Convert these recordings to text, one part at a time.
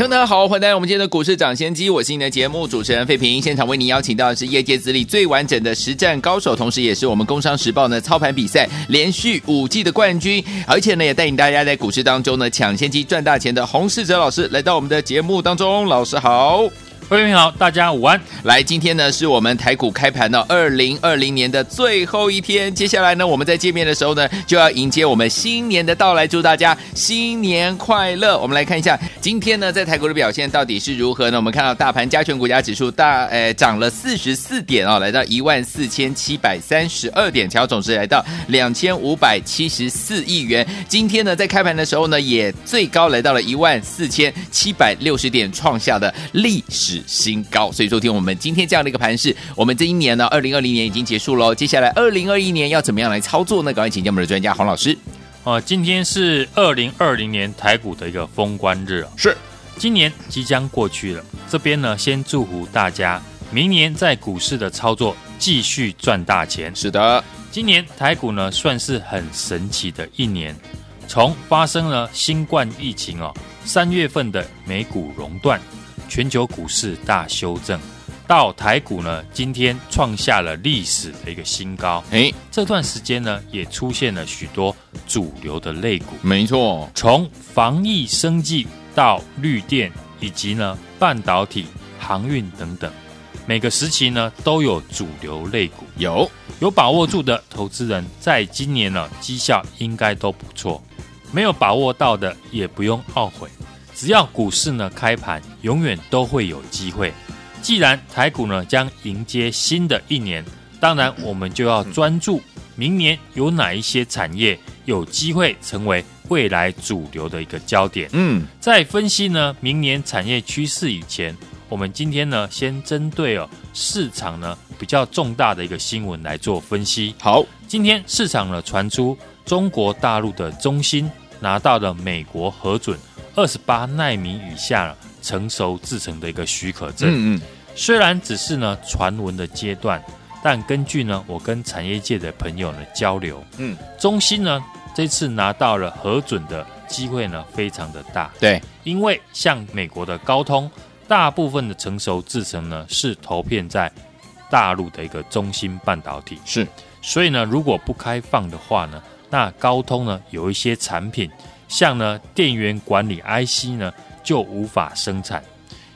众大家好，欢迎来到我们今天的股市抢先机，我是你的节目主持人费平。现场为您邀请到的是业界资历最完整的实战高手，同时也是我们工商时报呢操盘比赛连续五季的冠军，而且呢也带领大家在股市当中呢抢先机赚大钱的洪世哲老师来到我们的节目当中，老师好。各位好，大家午安。来，今天呢是我们台股开盘的二零二零年的最后一天。接下来呢，我们在见面的时候呢，就要迎接我们新年的到来，祝大家新年快乐。我们来看一下今天呢在台股的表现到底是如何呢？我们看到大盘加权股价指数大诶涨了四十四点啊、哦，来到一万四千七百三十二点，成交总值来到两千五百七十四亿元。今天呢在开盘的时候呢，也最高来到了一万四千七百六十点，创下的历史。新高，所以说听我们今天这样的一个盘势，我们这一年呢，二零二零年已经结束喽。接下来二零二一年要怎么样来操作呢？赶快请教我们的专家黄老师。哦、呃，今天是二零二零年台股的一个封关日啊，是，今年即将过去了。这边呢，先祝福大家明年在股市的操作继续赚大钱。是的，今年台股呢算是很神奇的一年，从发生了新冠疫情哦，三月份的美股熔断。全球股市大修正，到台股呢，今天创下了历史的一个新高。诶，这段时间呢，也出现了许多主流的类股。没错，从防疫、生计到绿电，以及呢半导体、航运等等，每个时期呢都有主流类股。有有把握住的投资人，在今年呢绩效应该都不错。没有把握到的，也不用懊悔。只要股市呢开盘，永远都会有机会。既然台股呢将迎接新的一年，当然我们就要专注明年有哪一些产业有机会成为未来主流的一个焦点。嗯，在分析呢明年产业趋势以前，我们今天呢先针对哦市场呢比较重大的一个新闻来做分析。好，今天市场呢传出中国大陆的中芯拿到了美国核准。二十八奈米以下成熟制成的一个许可证，嗯嗯，虽然只是呢传闻的阶段，但根据呢我跟产业界的朋友呢交流，嗯，中芯呢这次拿到了核准的机会呢非常的大，对，因为像美国的高通，大部分的成熟制成呢是投片在大陆的一个中芯半导体，是，所以呢如果不开放的话呢，那高通呢有一些产品。像呢，电源管理 IC 呢就无法生产，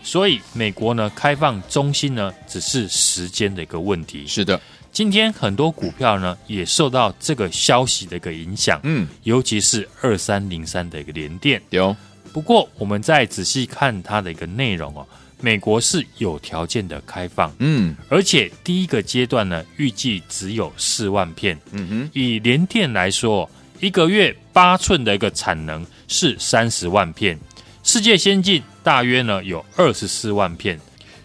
所以美国呢开放中心呢只是时间的一个问题。是的，今天很多股票呢也受到这个消息的一个影响，嗯，尤其是二三零三的一个联电。有，不过我们再仔细看它的一个内容哦，美国是有条件的开放，嗯，而且第一个阶段呢预计只有四万片，嗯哼，以联电来说。一个月八寸的一个产能是三十万片，世界先进大约呢有二十四万片，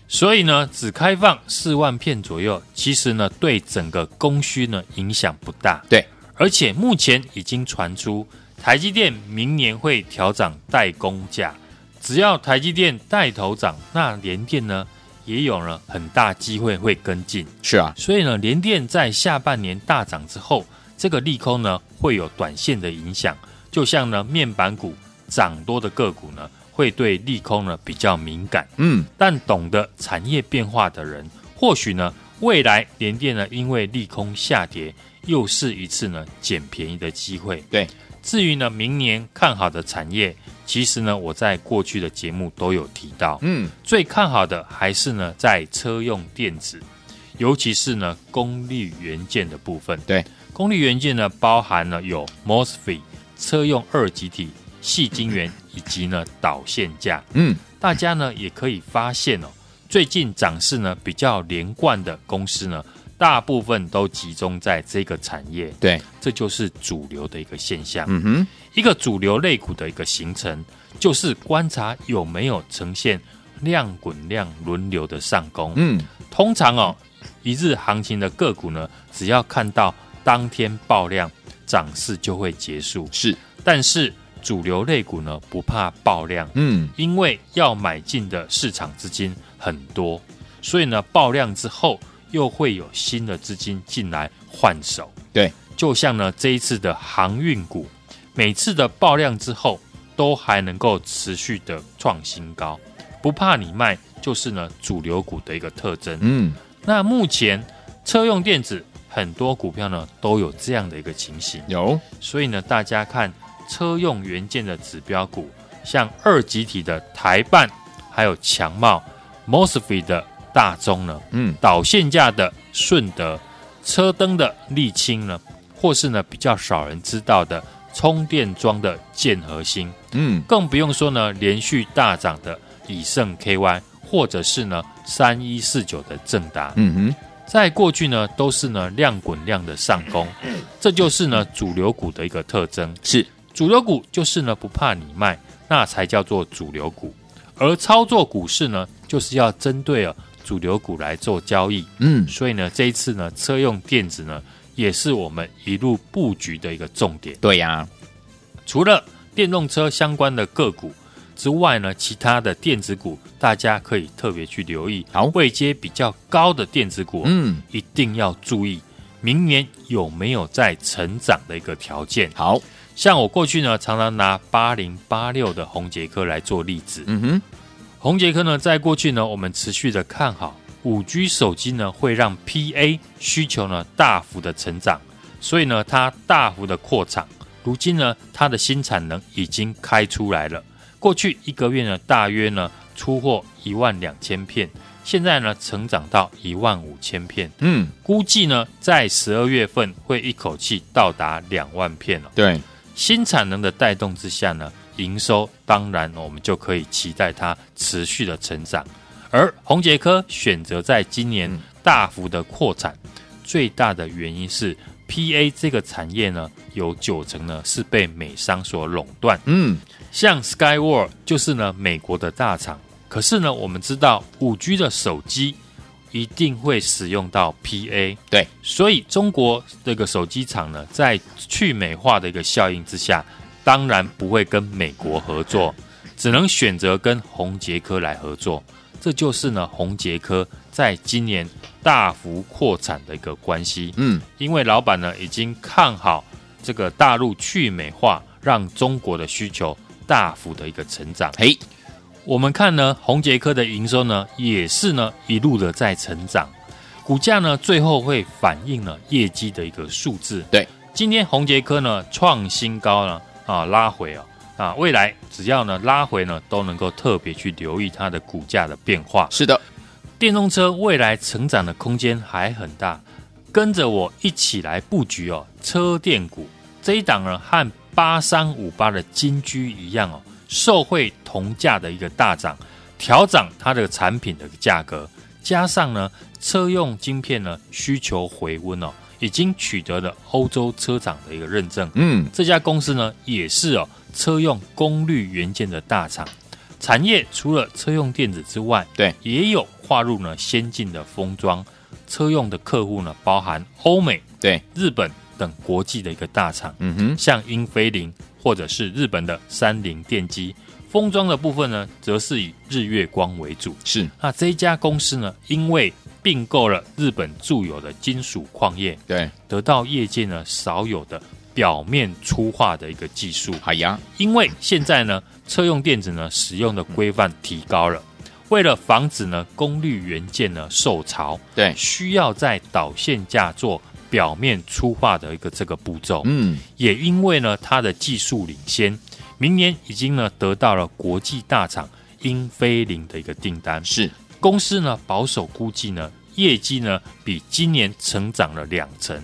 所以呢只开放四万片左右，其实呢对整个供需呢影响不大。对，而且目前已经传出台积电明年会调涨代工价，只要台积电带头涨，那联电呢也有了很大机会会跟进。是啊，所以呢联电在下半年大涨之后。这个利空呢，会有短线的影响，就像呢面板股涨多的个股呢，会对利空呢比较敏感。嗯，但懂得产业变化的人，或许呢未来联电呢因为利空下跌，又是一次呢捡便宜的机会。对，至于呢明年看好的产业，其实呢我在过去的节目都有提到。嗯，最看好的还是呢在车用电子，尤其是呢功率元件的部分。对。功率元件呢，包含了有 MOSFET、车用二极体、矽晶圆以及呢导线架。嗯，大家呢也可以发现哦，最近涨势呢比较连贯的公司呢，大部分都集中在这个产业。对，这就是主流的一个现象。嗯哼，一个主流类股的一个形成，就是观察有没有呈现量滚量轮流的上攻。嗯，通常哦。一日行情的个股呢，只要看到当天爆量，涨势就会结束。是，但是主流类股呢，不怕爆量，嗯，因为要买进的市场资金很多，所以呢，爆量之后又会有新的资金进来换手。对，就像呢这一次的航运股，每次的爆量之后，都还能够持续的创新高，不怕你卖，就是呢主流股的一个特征。嗯，那目前车用电子很多股票呢都有这样的一个情形，有，所以呢大家看车用元件的指标股，像二极体的台半，还有强茂、Mosfet 的大中呢，嗯，导线架的顺德、车灯的沥青呢，或是呢比较少人知道的充电桩的建核心，嗯，更不用说呢连续大涨的以盛 KY，或者是呢三一四九的正达，嗯哼，在过去呢都是呢量滚量的上攻，这就是呢主流股的一个特征。是主流股就是呢不怕你卖，那才叫做主流股。而操作股市呢，就是要针对啊主流股来做交易。嗯，所以呢，这一次呢，车用电子呢，也是我们一路布局的一个重点。对呀、除了电动车相关的个股之外呢，其他的电子股大家可以特别去留意。好位阶比较高的电子股，嗯，一定要注意明年有没有在成长的一个条件。好，像我过去呢，常常拿八零八六的红杰科来做例子。嗯哼，宏捷科呢，在过去呢，我们持续的看好五 G 手机呢，会让 PA 需求呢大幅的成长，所以呢，它大幅的扩厂。如今呢，它的新产能已经开出来了。过去一个月呢，大约呢出货一万两千片，现在呢，成长到一万五千片。嗯，估计呢，在十二月份会一口气到达两万片了。对，新产能的带动之下呢，营收当然我们就可以期待它持续的成长。而宏杰科选择在今年大幅的扩产，最大的原因是 PA 这个产业呢，有九成呢是被美商所垄断。嗯，像 Skyworth 就是呢美国的大厂，可是呢我们知道五 G 的手机一定会使用到 PA，对，所以中国这个手机厂呢，在去美化的一个效应之下，当然不会跟美国合作，只能选择跟宏杰科来合作。这就是呢宏杰科在今年大幅扩产的一个关系。嗯，因为老板呢已经看好这个大陆去美化，让中国的需求大幅的一个成长。嘿，我们看呢宏杰科的营收呢也是呢一路的在成长，股价呢最后会反映了业绩的一个数字。对，今天宏杰科呢创新高呢啊，拉回哦。啊，未来只要呢拉回呢，都能够特别去留意它的股价的变化。是的，电动车未来成长的空间还很大，跟着我一起来布局哦。车电股这一档呢，和八三五八的金居一样哦，受惠铜价的一个大涨，调涨它的产品的价格，加上呢车用晶片呢需求回温哦，已经取得了欧洲车厂的一个认证。嗯，这家公司呢也是哦。车用功率元件的大厂，产业除了车用电子之外，对，也有划入呢先进的封装。车用的客户呢，包含欧美、对日本等国际的一个大厂。嗯哼，像英飞凌或者是日本的三菱电机。封装的部分呢，则是以日月光为主。是，那这一家公司呢，因为并购了日本著有的金属矿业，对，得到业界呢少有的。表面粗化的一个技术，好呀，因为现在呢，车用电子呢使用的规范提高了，为了防止呢功率元件呢受潮，对，需要在导线架做表面粗化的一个这个步骤，嗯，也因为呢它的技术领先，明年已经呢得到了国际大厂英飞凌的一个订单，是。公司呢保守估计呢业绩呢比今年成长了两成。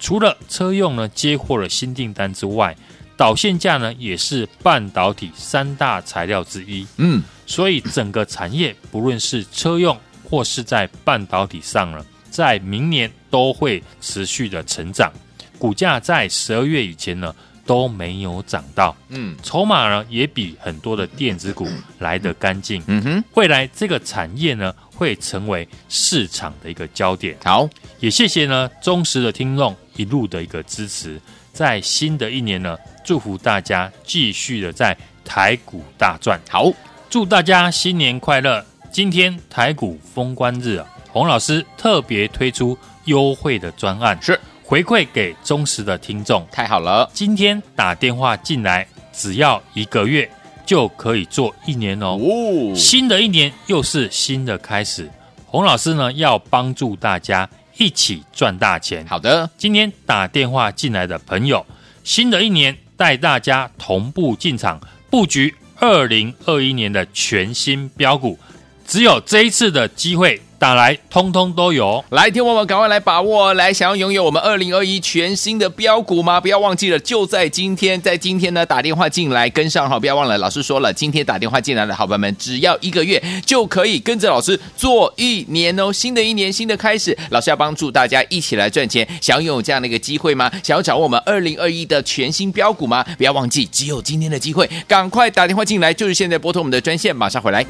除了车用呢接获了新订单之外，导线架呢也是半导体三大材料之一。嗯，所以整个产业不论是车用或是在半导体上呢，在明年都会持续的成长。股价在十二月以前呢都没有涨到，嗯，筹码呢也比很多的电子股来得干净。嗯哼，未来这个产业呢会成为市场的一个焦点。好，也谢谢呢忠实的听众一路的一个支持，在新的一年呢，祝福大家继续的在台股大赚。好，祝大家新年快乐！今天台股封关日啊，洪老师特别推出优惠的专案，是回馈给忠实的听众。太好了，今天打电话进来，只要一个月就可以做一年哦。哦，新的一年又是新的开始，洪老师呢要帮助大家一起赚大钱。好的，今天打电话进来的朋友，新的一年带大家同步进场布局二零二一年的全新标股。只有这一次的机会，打来通通都有。来，听我们赶快来把握，来想要拥有我们二零二一全新的标股吗？不要忘记了，就在今天，在今天呢打电话进来跟上哈，不要忘了，老师说了，今天打电话进来的好朋友们，只要一个月就可以跟着老师做一年哦。新的一年，新的开始，老师要帮助大家一起来赚钱。想要拥有这样的一个机会吗？想要掌握我们二零二一的全新标股吗？不要忘记，只有今天的机会，赶快打电话进来，就是现在拨通我们的专线，马上回来。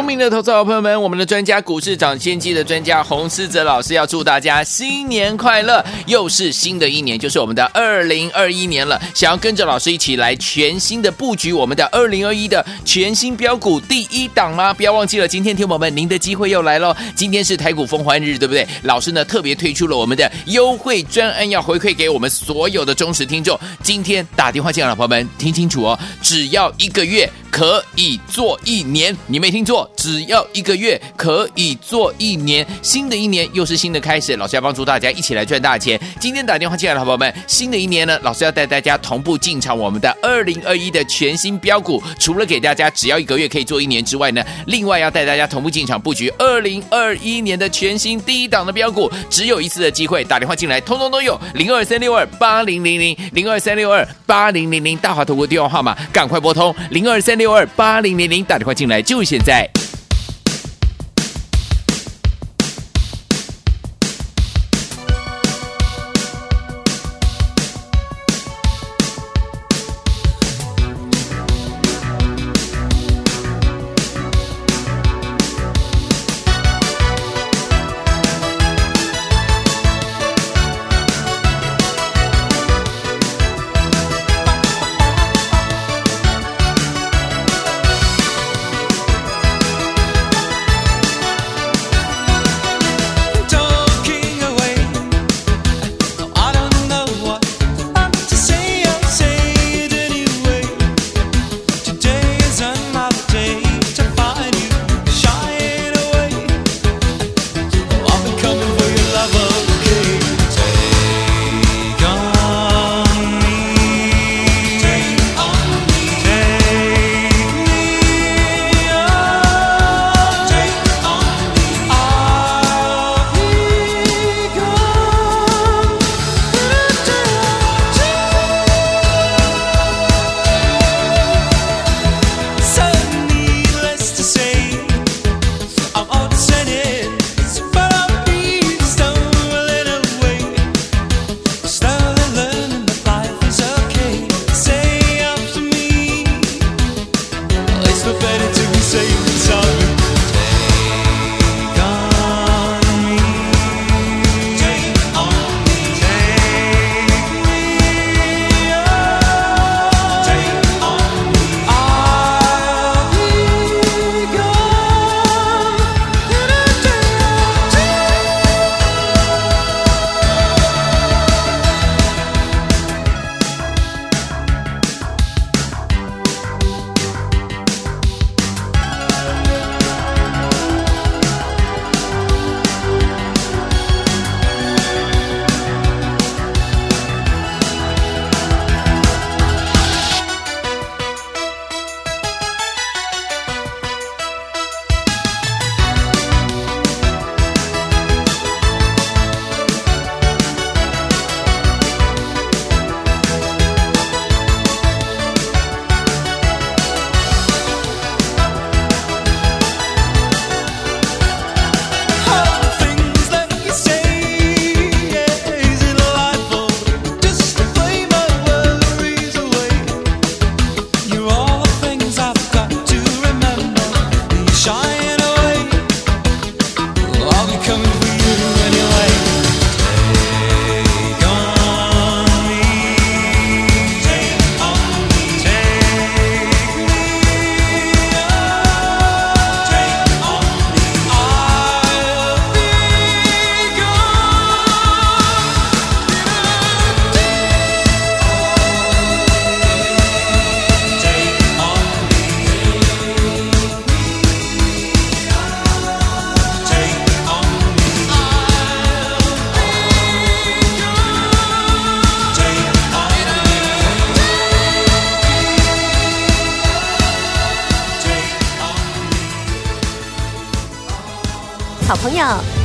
聪明的投资好朋友们，我们的专家股市长先机的专家洪思哲老师要祝大家新年快乐！又是新的一年，就是我们的二零二一年了。想要跟着老师一起来全新的布局我们的二零二一的全新标股第一档吗？不要忘记了，今天听友们您的机会又来喽！今天是台股封关日，对不对？老师呢特别推出了我们的优惠专案，要回馈给我们所有的忠实听众。今天打电话进来的朋友们听清楚哦，只要一个月。可以做一年，你没听错，只要一个月可以做一年。新的一年又是新的开始，老师要帮助大家一起来赚大钱。今天打电话进来的好朋友们，新的一年呢，老师要带大家同步进场我们的二零二一的全新标股。除了给大家只要一个月可以做一年之外呢，另外要带大家同步进场布局二零二一年的全新第一档的标股。只有一次的机会，打电话进来，通通都有。零二三六二八零零零，零二三六二八零零零，大华投顾电话号码，赶快拨通零二三。六二八零零零打电话进来，就现在。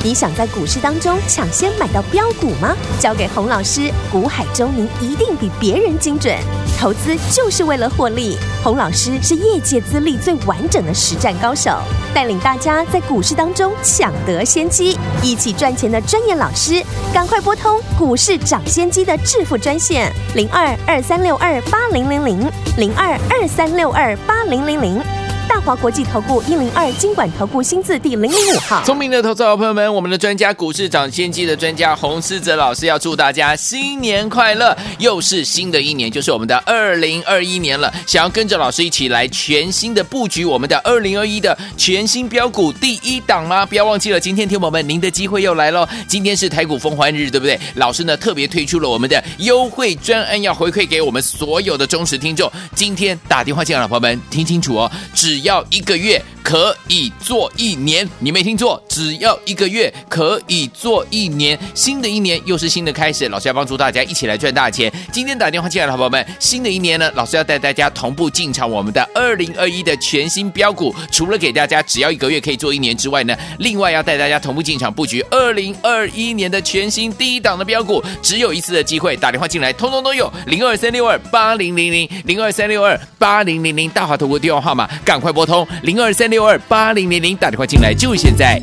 你想在股市当中抢先买到标股吗？交给洪老师，股海中您一定比别人精准。投资就是为了获利，洪老师是业界资历最完整的实战高手，带领大家在股市当中抢得先机，一起赚钱的专业老师，赶快拨通股市涨先机的致富专线零二二三六二八零零零零二二三六二八零零零。大华国际投顾一零二金管投顾新字第零零五号，聪明的投资者朋友们，我们的专家股市长先机的专家洪思哲老师要祝大家新年快乐！又是新的一年，就是我们的二零二一年了。想要跟着老师一起来全新的布局我们的二零二一的全新标股第一档吗？不要忘记了，今天听友们，您的机会又来喽！今天是台股疯欢日，对不对？老师呢特别推出了我们的优惠专案，要回馈给我们所有的忠实听众。今天打电话进来的朋友们，听清楚哦，只要一个月。可以做一年，你没听错，只要一个月可以做一年。新的一年又是新的开始，老师要帮助大家一起来赚大钱。今天打电话进来的好朋友们，新的一年呢，老师要带大家同步进场我们的二零二一的全新标股。除了给大家只要一个月可以做一年之外呢，另外要带大家同步进场布局二零二一年的全新第一档的标股。只有一次的机会，打电话进来，通通都有。零二三六二八零零零零二三六二八零零零大华投顾电话号码，赶快拨通零二三六。二八零零零打电话进来，就是现在。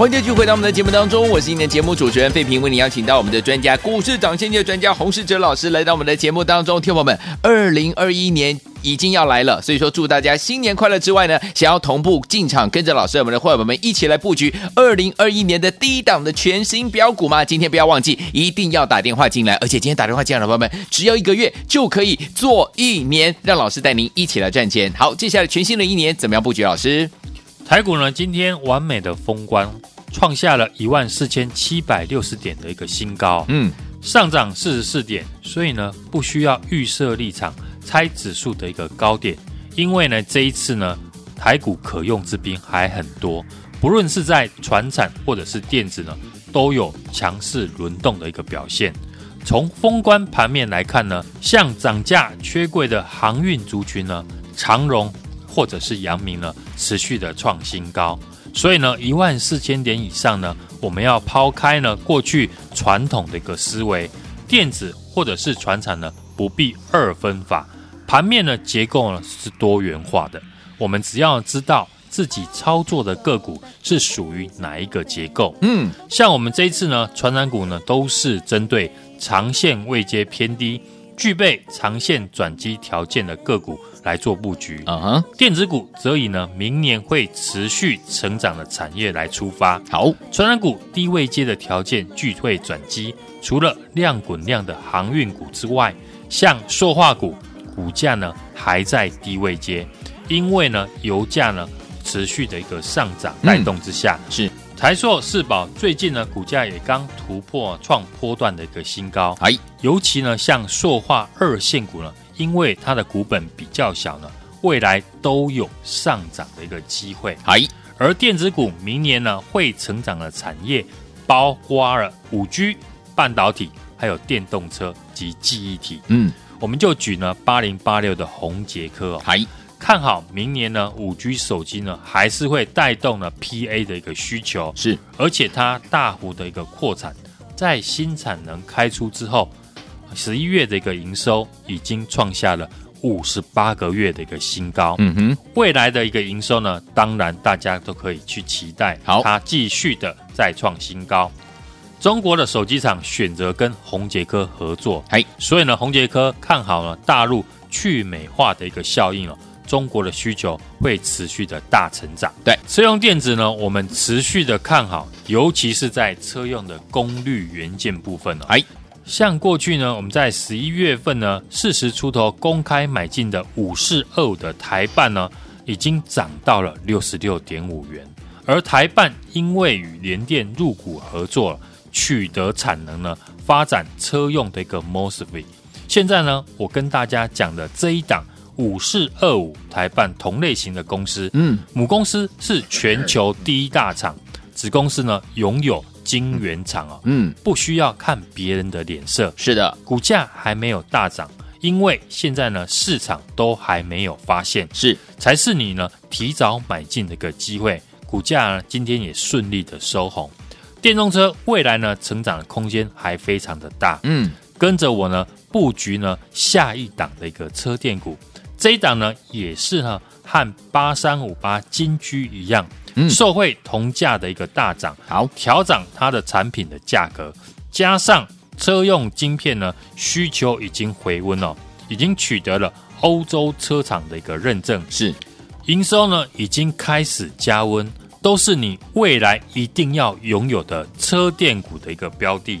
欢迎继续回到我们的节目当中，我是今天节目主持人费平，为你邀请到我们的专家股市涨先机专家洪世哲老师来到我们的节目当中。听友们，二零二一年已经要来了，所以说祝大家新年快乐之外呢，想要同步进场跟着老师我们的伙伴们一起来布局二零二一年的第一档的全新标股吗？今天不要忘记，一定要打电话进来，而且今天打电话进来的伙伴们，只要一个月就可以做一年，让老师带您一起来赚钱。好，接下来全新的一年怎么样布局？老师，台股呢今天完美的封关。创下了一万四千七百六十点的一个新高，嗯，上涨四十四点，所以呢不需要预设立场猜指数的一个高点，因为呢这一次呢台股可用之兵还很多，不论是在船产或者是电子呢都有强势轮动的一个表现。从封关盘面来看呢，像涨价缺柜的航运族群呢，长荣或者是阳明呢持续的创新高。所以呢，一万四千点以上呢，我们要抛开呢过去传统的一个思维，电子或者是船产呢，不必二分法。盘面呢结构呢是多元化的，我们只要知道自己操作的个股是属于哪一个结构。嗯，像我们这一次呢，传产股呢都是针对长线位阶偏低、具备长线转机条件的个股。来做布局，嗯哼，电子股则以呢明年会持续成长的产业来出发。好，传染股低位接的条件具备转机，除了量滚量的航运股之外，像塑化股股价呢还在低位阶，因为呢油价呢持续的一个上涨带动之下，嗯、是。台塑、四宝最近呢股价也刚突破创波段的一个新高，哎，尤其呢像塑化二线股呢。因为它的股本比较小呢，未来都有上涨的一个机会。哎，而电子股明年呢会成长的产业，包括了五 G、半导体，还有电动车及记忆体。嗯，我们就举呢八零八六的宏杰科看好明年呢五 G 手机呢还是会带动了 PA 的一个需求。是，而且它大幅的一个扩产，在新产能开出之后。十一月的一个营收已经创下了五十八个月的一个新高。嗯哼，未来的一个营收呢，当然大家都可以去期待，好，它继续的再创新高。中国的手机厂选择跟宏杰科合作，哎，所以呢，宏杰科看好了大陆去美化的一个效应哦，中国的需求会持续的大成长。对，车用电子呢，我们持续的看好，尤其是在车用的功率元件部分哦，哎。像过去呢，我们在十一月份呢，四十出头公开买进的五四二五的台办呢，已经涨到了六十六点五元。而台办因为与联电入股合作，取得产能呢，发展车用的一个 MOSFET。现在呢，我跟大家讲的这一档五四二五台办同类型的公司，嗯，母公司是全球第一大厂，子公司呢拥有。晶圆厂啊，嗯，不需要看别人的脸色，是的，股价还没有大涨，因为现在呢市场都还没有发现，是。才是你呢提早买进的一个机会，股价呢今天也顺利的收红，电动车未来呢成长的空间还非常的大，嗯，跟着我呢布局呢下一档的一个车电股，这一档呢也是呢和八三五八金居一样。嗯，受惠铜价的一个大涨，好调涨它的产品的价格，加上车用晶片呢需求已经回温了，已经取得了欧洲车厂的一个认证，是营收呢已经开始加温，都是你未来一定要拥有的车电股的一个标的。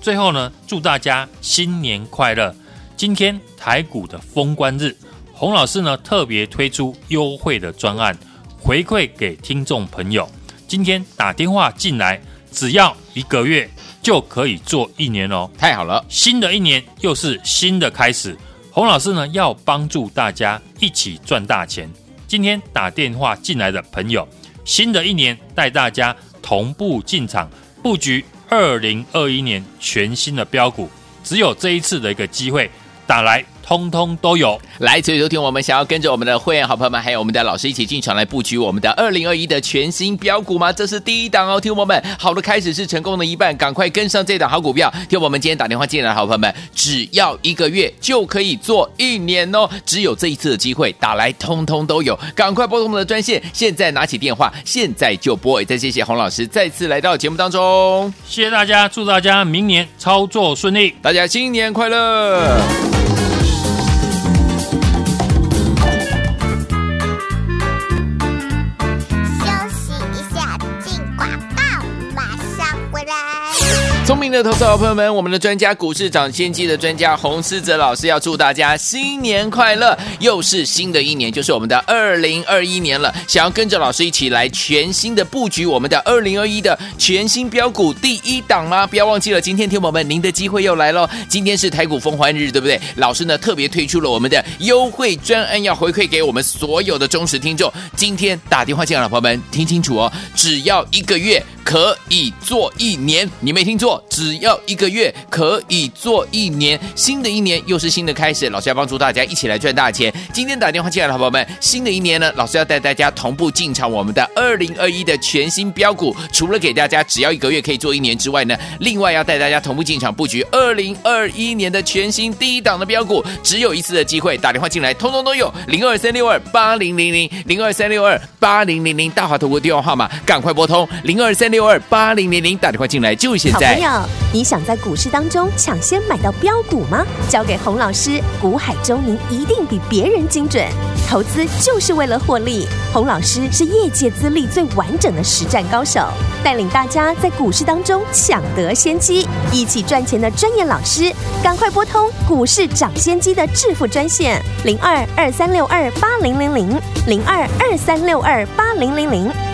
最后呢，祝大家新年快乐！今天台股的封关日，洪老师呢特别推出优惠的专案。回馈给听众朋友，今天打电话进来，只要一个月就可以做一年哦，太好了！新的一年又是新的开始，洪老师呢要帮助大家一起赚大钱。今天打电话进来的朋友，新的一年带大家同步进场布局二零二一年全新的标股，只有这一次的一个机会，打来通通都有。来，所以昨天我们想要跟着我们的会员好朋友们，还有我们的老师一起进场来布局我们的二零二一的全新标股吗？这是第一档哦，听友们，好的开始是成功的一半，赶快跟上这档好股票。听我们今天打电话进来的好朋友们，只要一个月就可以做一年哦，只有这一次的机会，打来通通都有，赶快拨通我们的专线，现在拿起电话，现在就拨。再谢谢洪老师再次来到节目当中，谢谢大家，祝大家明年操作顺利，大家新年快乐。聪明的投资者朋友们，我们的专家股市涨先机的专家洪思哲老师要祝大家新年快乐！又是新的一年，就是我们的二零二一年了。想要跟着老师一起来全新的布局我们的二零二一的全新标股第一档吗？不要忘记了，今天听友们，您的机会又来喽！今天是台股疯欢日，对不对？老师呢特别推出了我们的优惠专案，要回馈给我们所有的忠实听众。今天打电话进来的朋友们，听清楚哦，只要一个月。可以做一年，你没听错，只要一个月可以做一年。新的一年又是新的开始，老师要帮助大家一起来赚大钱。今天打电话进来的好朋友们，新的一年呢，老师要带大家同步进场我们的二零二一的全新标股。除了给大家只要一个月可以做一年之外呢，另外要带大家同步进场布局二零二一年的全新第一档的标股。只有一次的机会，打电话进来，通通都有。零二三六二八零零零，零二三六二八零零零，大华投顾电话号码，赶快拨通零二三。六二八零零零打电话进来，就现在。你想在股市当中抢先买到标股吗？交给洪老师，股海中您一定比别人精准。投资就是为了获利，洪老师是业界资历最完整的实战高手，带领大家在股市当中抢得先机，一起赚钱的专业老师，赶快拨通股市涨先机的致富专线零二二三六二八零零零零二二三六二八零零零。